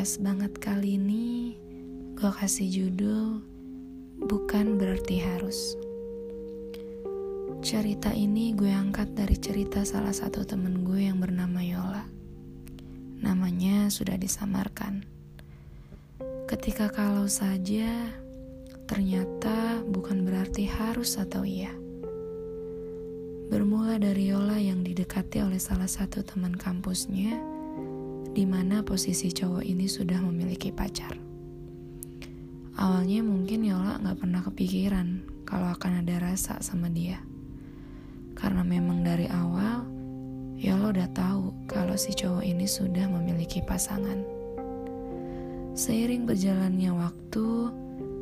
podcast banget kali ini gue kasih judul Bukan Berarti Harus. Cerita ini gue angkat dari cerita salah satu temen gue yang bernama Yola. Namanya sudah disamarkan. Ketika kalau saja, ternyata bukan berarti harus atau iya. Bermula dari Yola yang didekati oleh salah satu teman kampusnya di mana posisi cowok ini sudah memiliki pacar. Awalnya mungkin Yola gak pernah kepikiran kalau akan ada rasa sama dia. Karena memang dari awal, Yola udah tahu kalau si cowok ini sudah memiliki pasangan. Seiring berjalannya waktu,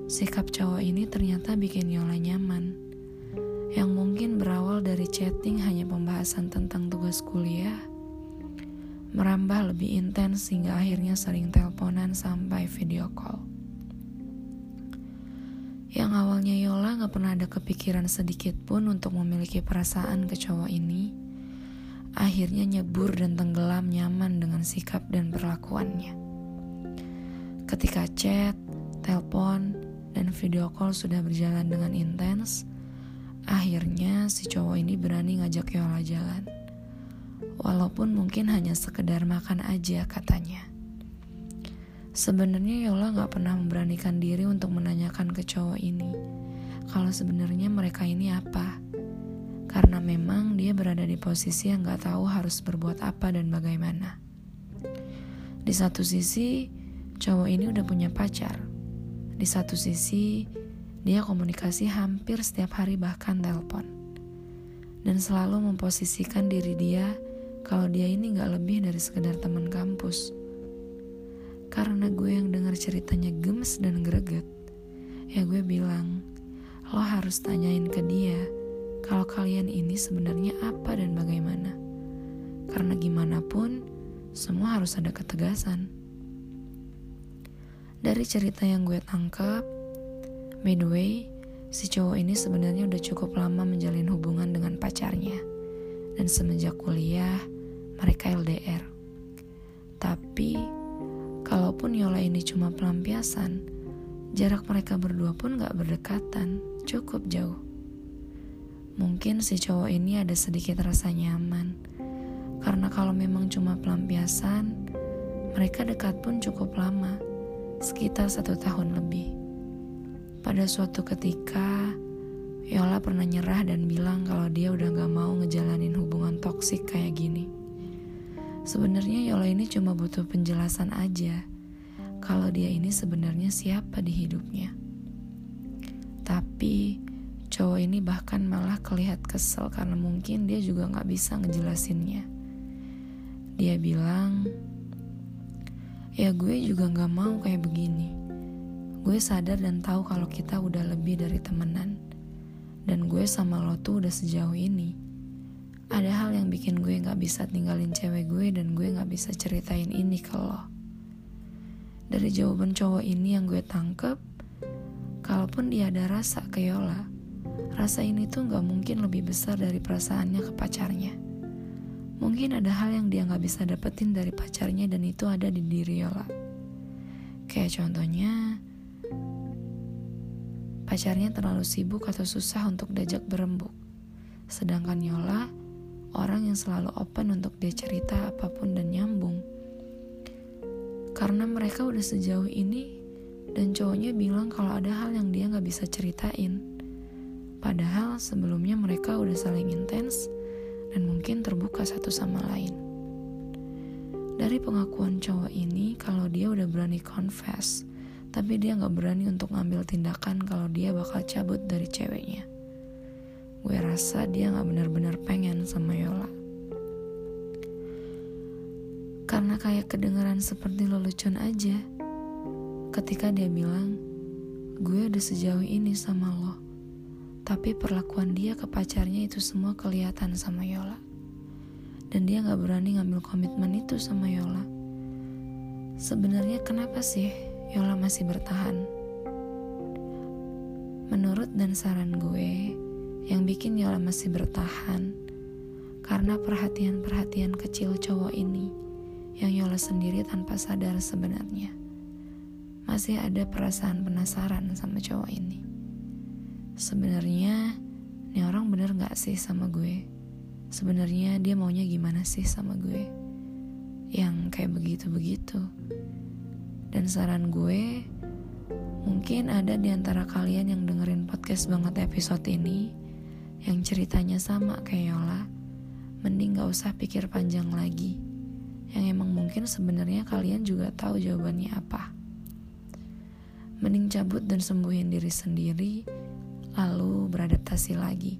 sikap cowok ini ternyata bikin Yola nyaman. Yang mungkin berawal dari chatting hanya pembahasan tentang tugas kuliah, merambah lebih intens hingga akhirnya sering teleponan sampai video call. Yang awalnya Yola gak pernah ada kepikiran sedikit pun untuk memiliki perasaan ke cowok ini, akhirnya nyebur dan tenggelam nyaman dengan sikap dan perlakuannya. Ketika chat, telepon, dan video call sudah berjalan dengan intens, akhirnya si cowok ini berani ngajak Yola jalan walaupun mungkin hanya sekedar makan aja katanya. Sebenarnya Yola gak pernah memberanikan diri untuk menanyakan ke cowok ini kalau sebenarnya mereka ini apa. Karena memang dia berada di posisi yang gak tahu harus berbuat apa dan bagaimana. Di satu sisi, cowok ini udah punya pacar. Di satu sisi, dia komunikasi hampir setiap hari bahkan telepon. Dan selalu memposisikan diri dia kalau dia ini gak lebih dari sekedar teman kampus. Karena gue yang dengar ceritanya gemes dan greget, ya gue bilang, lo harus tanyain ke dia kalau kalian ini sebenarnya apa dan bagaimana. Karena gimana pun, semua harus ada ketegasan. Dari cerita yang gue tangkap, by the way, si cowok ini sebenarnya udah cukup lama menjalin hubungan dengan pacarnya. Dan semenjak kuliah, mereka LDR. Tapi, kalaupun Yola ini cuma pelampiasan, jarak mereka berdua pun gak berdekatan, cukup jauh. Mungkin si cowok ini ada sedikit rasa nyaman, karena kalau memang cuma pelampiasan, mereka dekat pun cukup lama, sekitar satu tahun lebih. Pada suatu ketika, Yola pernah nyerah dan bilang kalau dia udah gak mau ngejalanin hubungan toksik kayak gini. Sebenarnya Yola ini cuma butuh penjelasan aja kalau dia ini sebenarnya siapa di hidupnya. Tapi cowok ini bahkan malah kelihat kesel karena mungkin dia juga nggak bisa ngejelasinnya. Dia bilang, ya gue juga nggak mau kayak begini. Gue sadar dan tahu kalau kita udah lebih dari temenan. Dan gue sama lo tuh udah sejauh ini ada hal yang bikin gue gak bisa tinggalin cewek gue dan gue gak bisa ceritain ini ke lo. Dari jawaban cowok ini yang gue tangkep, kalaupun dia ada rasa ke Yola, rasa ini tuh gak mungkin lebih besar dari perasaannya ke pacarnya. Mungkin ada hal yang dia gak bisa dapetin dari pacarnya dan itu ada di diri Yola. Kayak contohnya, pacarnya terlalu sibuk atau susah untuk diajak berembuk. Sedangkan Yola orang yang selalu open untuk dia cerita apa pun dan nyambung. Karena mereka udah sejauh ini dan cowoknya bilang kalau ada hal yang dia gak bisa ceritain. Padahal sebelumnya mereka udah saling intens dan mungkin terbuka satu sama lain. Dari pengakuan cowok ini, kalau dia udah berani confess, tapi dia gak berani untuk ngambil tindakan kalau dia bakal cabut dari ceweknya. Gue rasa dia gak benar-benar pengen Karena kayak kedengeran seperti lelucon aja. Ketika dia bilang, gue udah sejauh ini sama lo. Tapi perlakuan dia ke pacarnya itu semua kelihatan sama Yola. Dan dia gak berani ngambil komitmen itu sama Yola. Sebenarnya kenapa sih Yola masih bertahan? Menurut dan saran gue, yang bikin Yola masih bertahan karena perhatian-perhatian kecil cowok ini yang Yola sendiri tanpa sadar sebenarnya. Masih ada perasaan penasaran sama cowok ini. Sebenarnya, ini orang bener gak sih sama gue? Sebenarnya dia maunya gimana sih sama gue? Yang kayak begitu-begitu. Dan saran gue, mungkin ada di antara kalian yang dengerin podcast banget episode ini, yang ceritanya sama kayak Yola, mending gak usah pikir panjang lagi. Yang emang mungkin sebenarnya kalian juga tahu jawabannya apa. Mending cabut dan sembuhin diri sendiri, lalu beradaptasi lagi.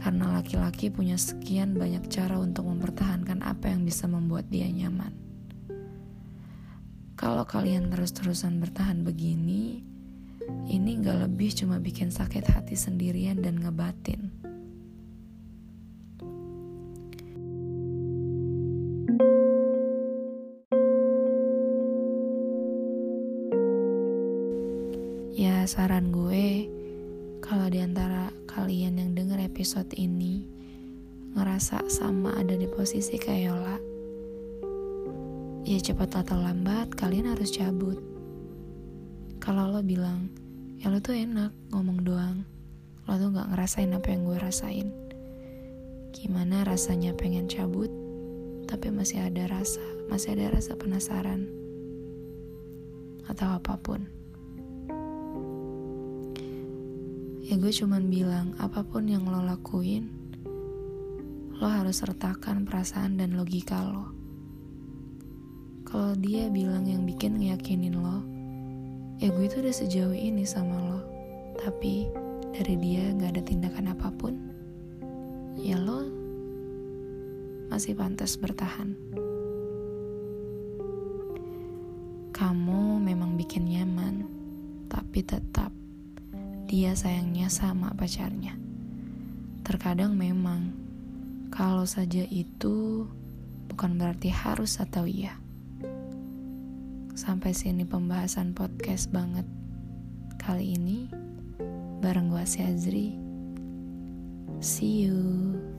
Karena laki-laki punya sekian banyak cara untuk mempertahankan apa yang bisa membuat dia nyaman. Kalau kalian terus-terusan bertahan begini, ini gak lebih cuma bikin sakit hati sendirian dan ngebatin. Ya saran gue, kalau di antara kalian yang denger episode ini ngerasa sama ada di posisi kayak Yola, ya cepat atau lambat kalian harus cabut. Kalau lo bilang, ya lo tuh enak ngomong doang, lo tuh gak ngerasain apa yang gue rasain. Gimana rasanya pengen cabut, tapi masih ada rasa, masih ada rasa penasaran. Atau apa pun. Ya gue cuman bilang, apa pun yang lo lakuin, lo harus sertakan perasaan dan logika lo kalau dia bilang yang bikin ngeyakinin lo, ya gue itu udah sejauh ini sama lo. Tapi dari dia gak ada tindakan apa pun, ya lo masih pantas bertahan. Kamu memang bikin nyaman, tapi tetap dia sayangnya sama pacarnya. Terkadang memang, kalau saja itu bukan berarti harus atau iya. Sampai sini pembahasan podcast banget kali ini bareng gue Azri. See you.